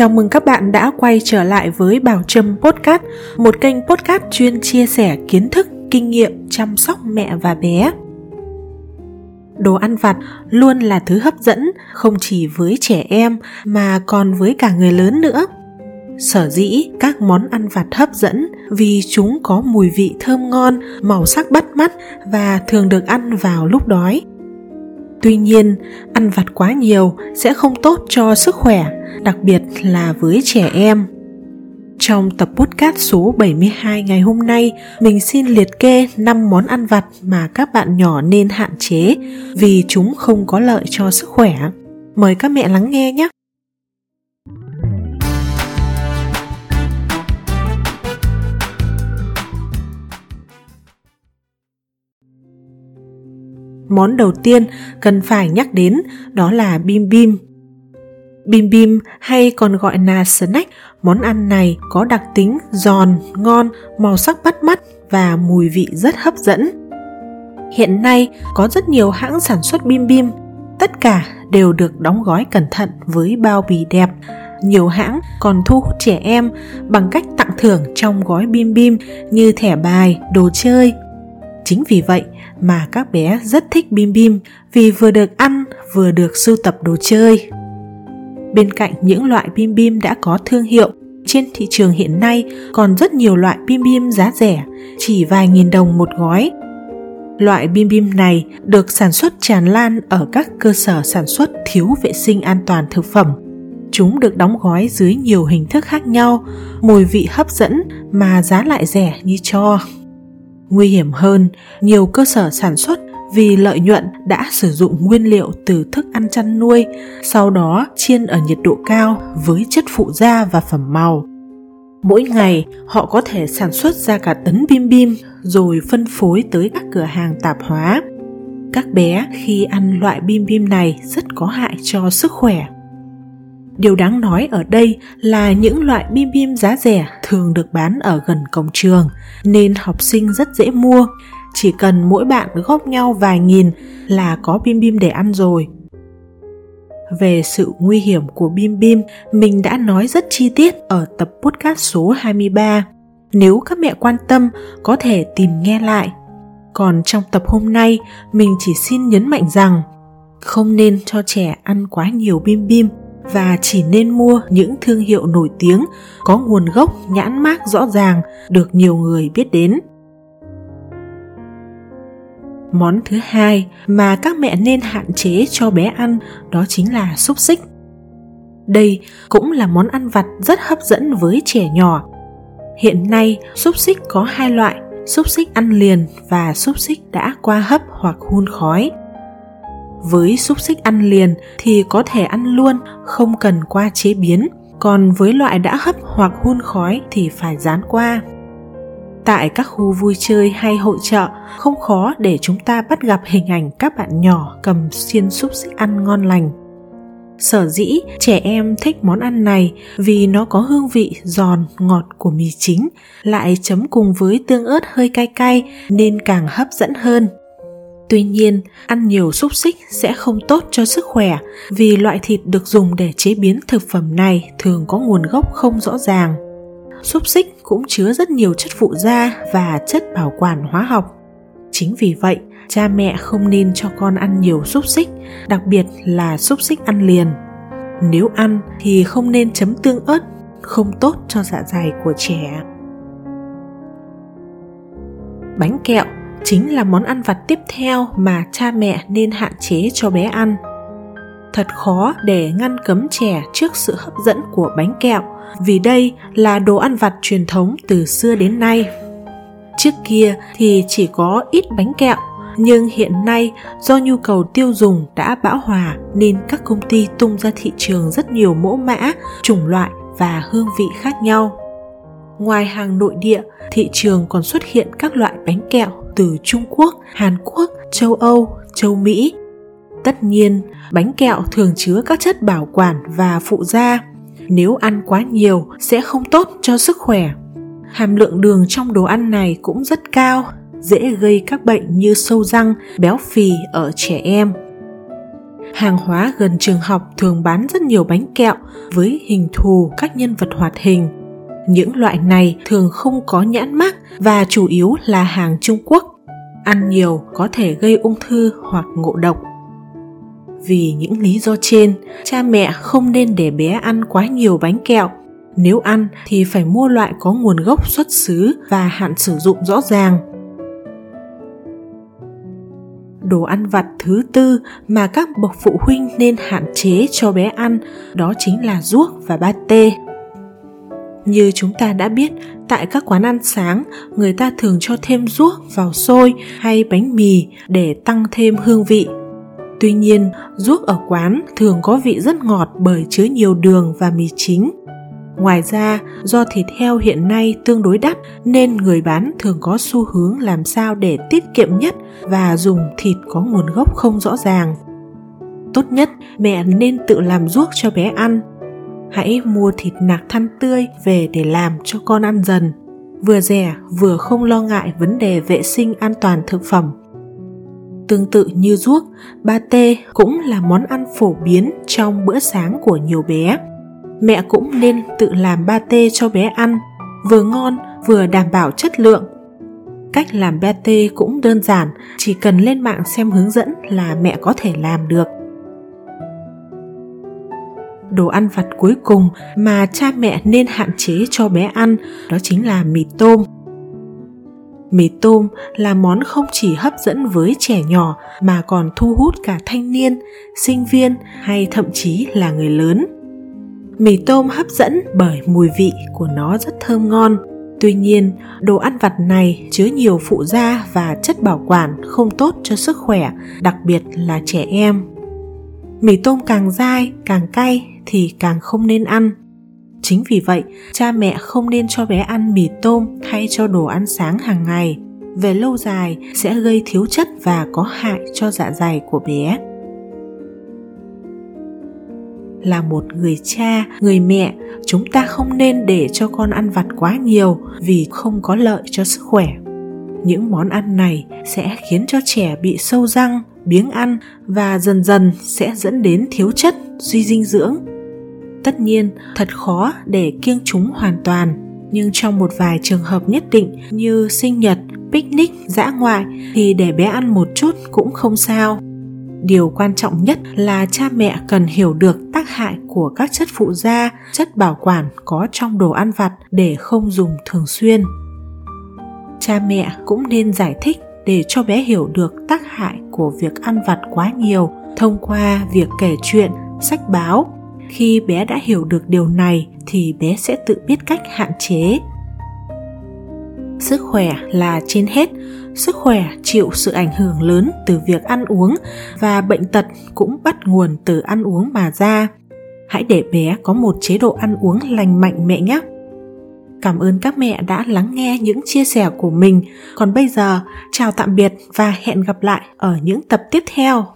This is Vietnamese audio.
Chào mừng các bạn đã quay trở lại với Bảo Trâm Podcast, một kênh podcast chuyên chia sẻ kiến thức, kinh nghiệm chăm sóc mẹ và bé. Đồ ăn vặt luôn là thứ hấp dẫn không chỉ với trẻ em mà còn với cả người lớn nữa. Sở dĩ các món ăn vặt hấp dẫn vì chúng có mùi vị thơm ngon, màu sắc bắt mắt và thường được ăn vào lúc đói. Tuy nhiên, ăn vặt quá nhiều sẽ không tốt cho sức khỏe, đặc biệt là với trẻ em. Trong tập podcast số 72 ngày hôm nay, mình xin liệt kê 5 món ăn vặt mà các bạn nhỏ nên hạn chế vì chúng không có lợi cho sức khỏe. Mời các mẹ lắng nghe nhé! Món đầu tiên cần phải nhắc đến đó là bim bim. Bim bim hay còn gọi là snack, món ăn này có đặc tính giòn, ngon, màu sắc bắt mắt và mùi vị rất hấp dẫn. Hiện nay có rất nhiều hãng sản xuất bim bim, tất cả đều được đóng gói cẩn thận với bao bì đẹp. Nhiều hãng còn thu hút trẻ em bằng cách tặng thưởng trong gói bim bim như thẻ bài, đồ chơi. Chính vì vậy, mà các bé rất thích bim bim vì vừa được ăn vừa được sưu tập đồ chơi. Bên cạnh những loại bim bim đã có thương hiệu, trên thị trường hiện nay còn rất nhiều loại bim bim giá rẻ, chỉ vài nghìn đồng một gói. Loại bim bim này được sản xuất tràn lan ở các cơ sở sản xuất thiếu vệ sinh an toàn thực phẩm. Chúng được đóng gói dưới nhiều hình thức khác nhau, mùi vị hấp dẫn mà giá lại rẻ như cho. Nguy hiểm hơn, nhiều cơ sở sản xuất vì lợi nhuận đã sử dụng nguyên liệu từ thức ăn chăn nuôi, sau đó chiên ở nhiệt độ cao với chất phụ da và phẩm màu. Mỗi ngày họ có thể sản xuất ra cả tấn bim bim rồi phân phối tới các cửa hàng tạp hóa. Các bé khi ăn loại bim bim này rất có hại cho sức khỏe. Điều đáng nói ở đây là những loại bim bim giá rẻ thường được bán ở gần cổng trường nên học sinh rất dễ mua. Chỉ cần mỗi bạn góp nhau vài nghìn là có bim bim để ăn rồi. Về sự nguy hiểm của bim bim, mình đã nói rất chi tiết ở tập podcast số 23. Nếu các mẹ quan tâm, có thể tìm nghe lại. Còn trong tập hôm nay, mình chỉ xin nhấn mạnh rằng không nên cho trẻ ăn quá nhiều bim bim và chỉ nên mua những thương hiệu nổi tiếng, có nguồn gốc nhãn mác rõ ràng, được nhiều người biết đến. Món thứ hai mà các mẹ nên hạn chế cho bé ăn, đó chính là xúc xích. Đây cũng là món ăn vặt rất hấp dẫn với trẻ nhỏ. Hiện nay, xúc xích có hai loại, xúc xích ăn liền và xúc xích đã qua hấp hoặc hun khói với xúc xích ăn liền thì có thể ăn luôn, không cần qua chế biến, còn với loại đã hấp hoặc hun khói thì phải rán qua. Tại các khu vui chơi hay hội chợ, không khó để chúng ta bắt gặp hình ảnh các bạn nhỏ cầm xiên xúc xích ăn ngon lành. Sở dĩ trẻ em thích món ăn này vì nó có hương vị giòn ngọt của mì chính, lại chấm cùng với tương ớt hơi cay cay nên càng hấp dẫn hơn. Tuy nhiên, ăn nhiều xúc xích sẽ không tốt cho sức khỏe vì loại thịt được dùng để chế biến thực phẩm này thường có nguồn gốc không rõ ràng. Xúc xích cũng chứa rất nhiều chất phụ da và chất bảo quản hóa học. Chính vì vậy, cha mẹ không nên cho con ăn nhiều xúc xích, đặc biệt là xúc xích ăn liền. Nếu ăn thì không nên chấm tương ớt, không tốt cho dạ dày của trẻ. Bánh kẹo chính là món ăn vặt tiếp theo mà cha mẹ nên hạn chế cho bé ăn. Thật khó để ngăn cấm trẻ trước sự hấp dẫn của bánh kẹo, vì đây là đồ ăn vặt truyền thống từ xưa đến nay. Trước kia thì chỉ có ít bánh kẹo, nhưng hiện nay do nhu cầu tiêu dùng đã bão hòa nên các công ty tung ra thị trường rất nhiều mẫu mã, chủng loại và hương vị khác nhau. Ngoài hàng nội địa, thị trường còn xuất hiện các loại bánh kẹo từ Trung Quốc, Hàn Quốc, châu Âu, châu Mỹ. Tất nhiên, bánh kẹo thường chứa các chất bảo quản và phụ gia. Nếu ăn quá nhiều sẽ không tốt cho sức khỏe. Hàm lượng đường trong đồ ăn này cũng rất cao, dễ gây các bệnh như sâu răng, béo phì ở trẻ em. hàng hóa gần trường học thường bán rất nhiều bánh kẹo với hình thù các nhân vật hoạt hình. Những loại này thường không có nhãn mắc và chủ yếu là hàng Trung Quốc. Ăn nhiều có thể gây ung thư hoặc ngộ độc. Vì những lý do trên, cha mẹ không nên để bé ăn quá nhiều bánh kẹo. Nếu ăn thì phải mua loại có nguồn gốc xuất xứ và hạn sử dụng rõ ràng đồ ăn vặt thứ tư mà các bậc phụ huynh nên hạn chế cho bé ăn đó chính là ruốc và ba tê như chúng ta đã biết tại các quán ăn sáng người ta thường cho thêm ruốc vào xôi hay bánh mì để tăng thêm hương vị tuy nhiên ruốc ở quán thường có vị rất ngọt bởi chứa nhiều đường và mì chính Ngoài ra, do thịt heo hiện nay tương đối đắt nên người bán thường có xu hướng làm sao để tiết kiệm nhất và dùng thịt có nguồn gốc không rõ ràng. Tốt nhất, mẹ nên tự làm ruốc cho bé ăn. Hãy mua thịt nạc thăn tươi về để làm cho con ăn dần. Vừa rẻ, vừa không lo ngại vấn đề vệ sinh an toàn thực phẩm. Tương tự như ruốc, ba tê cũng là món ăn phổ biến trong bữa sáng của nhiều bé mẹ cũng nên tự làm ba tê cho bé ăn, vừa ngon vừa đảm bảo chất lượng. Cách làm ba tê cũng đơn giản, chỉ cần lên mạng xem hướng dẫn là mẹ có thể làm được. Đồ ăn vặt cuối cùng mà cha mẹ nên hạn chế cho bé ăn đó chính là mì tôm. Mì tôm là món không chỉ hấp dẫn với trẻ nhỏ mà còn thu hút cả thanh niên, sinh viên hay thậm chí là người lớn. Mì tôm hấp dẫn bởi mùi vị của nó rất thơm ngon. Tuy nhiên đồ ăn vặt này chứa nhiều phụ gia và chất bảo quản không tốt cho sức khỏe đặc biệt là trẻ em mì tôm càng dai, càng cay thì càng không nên ăn. Chính vì vậy, cha mẹ không nên cho bé ăn mì tôm thay cho đồ ăn sáng hàng ngày. Về lâu dài sẽ gây thiếu chất và có hại cho dạ dày của bé. Là một người cha, người mẹ, chúng ta không nên để cho con ăn vặt quá nhiều vì không có lợi cho sức khỏe. Những món ăn này sẽ khiến cho trẻ bị sâu răng biếng ăn và dần dần sẽ dẫn đến thiếu chất, suy dinh dưỡng. Tất nhiên, thật khó để kiêng chúng hoàn toàn, nhưng trong một vài trường hợp nhất định như sinh nhật, picnic, dã ngoại thì để bé ăn một chút cũng không sao. Điều quan trọng nhất là cha mẹ cần hiểu được tác hại của các chất phụ gia chất bảo quản có trong đồ ăn vặt để không dùng thường xuyên. Cha mẹ cũng nên giải thích để cho bé hiểu được tác hại của việc ăn vặt quá nhiều thông qua việc kể chuyện, sách báo. Khi bé đã hiểu được điều này thì bé sẽ tự biết cách hạn chế. Sức khỏe là trên hết. Sức khỏe chịu sự ảnh hưởng lớn từ việc ăn uống và bệnh tật cũng bắt nguồn từ ăn uống mà ra. Hãy để bé có một chế độ ăn uống lành mạnh mẹ nhé cảm ơn các mẹ đã lắng nghe những chia sẻ của mình. Còn bây giờ, chào tạm biệt và hẹn gặp lại ở những tập tiếp theo.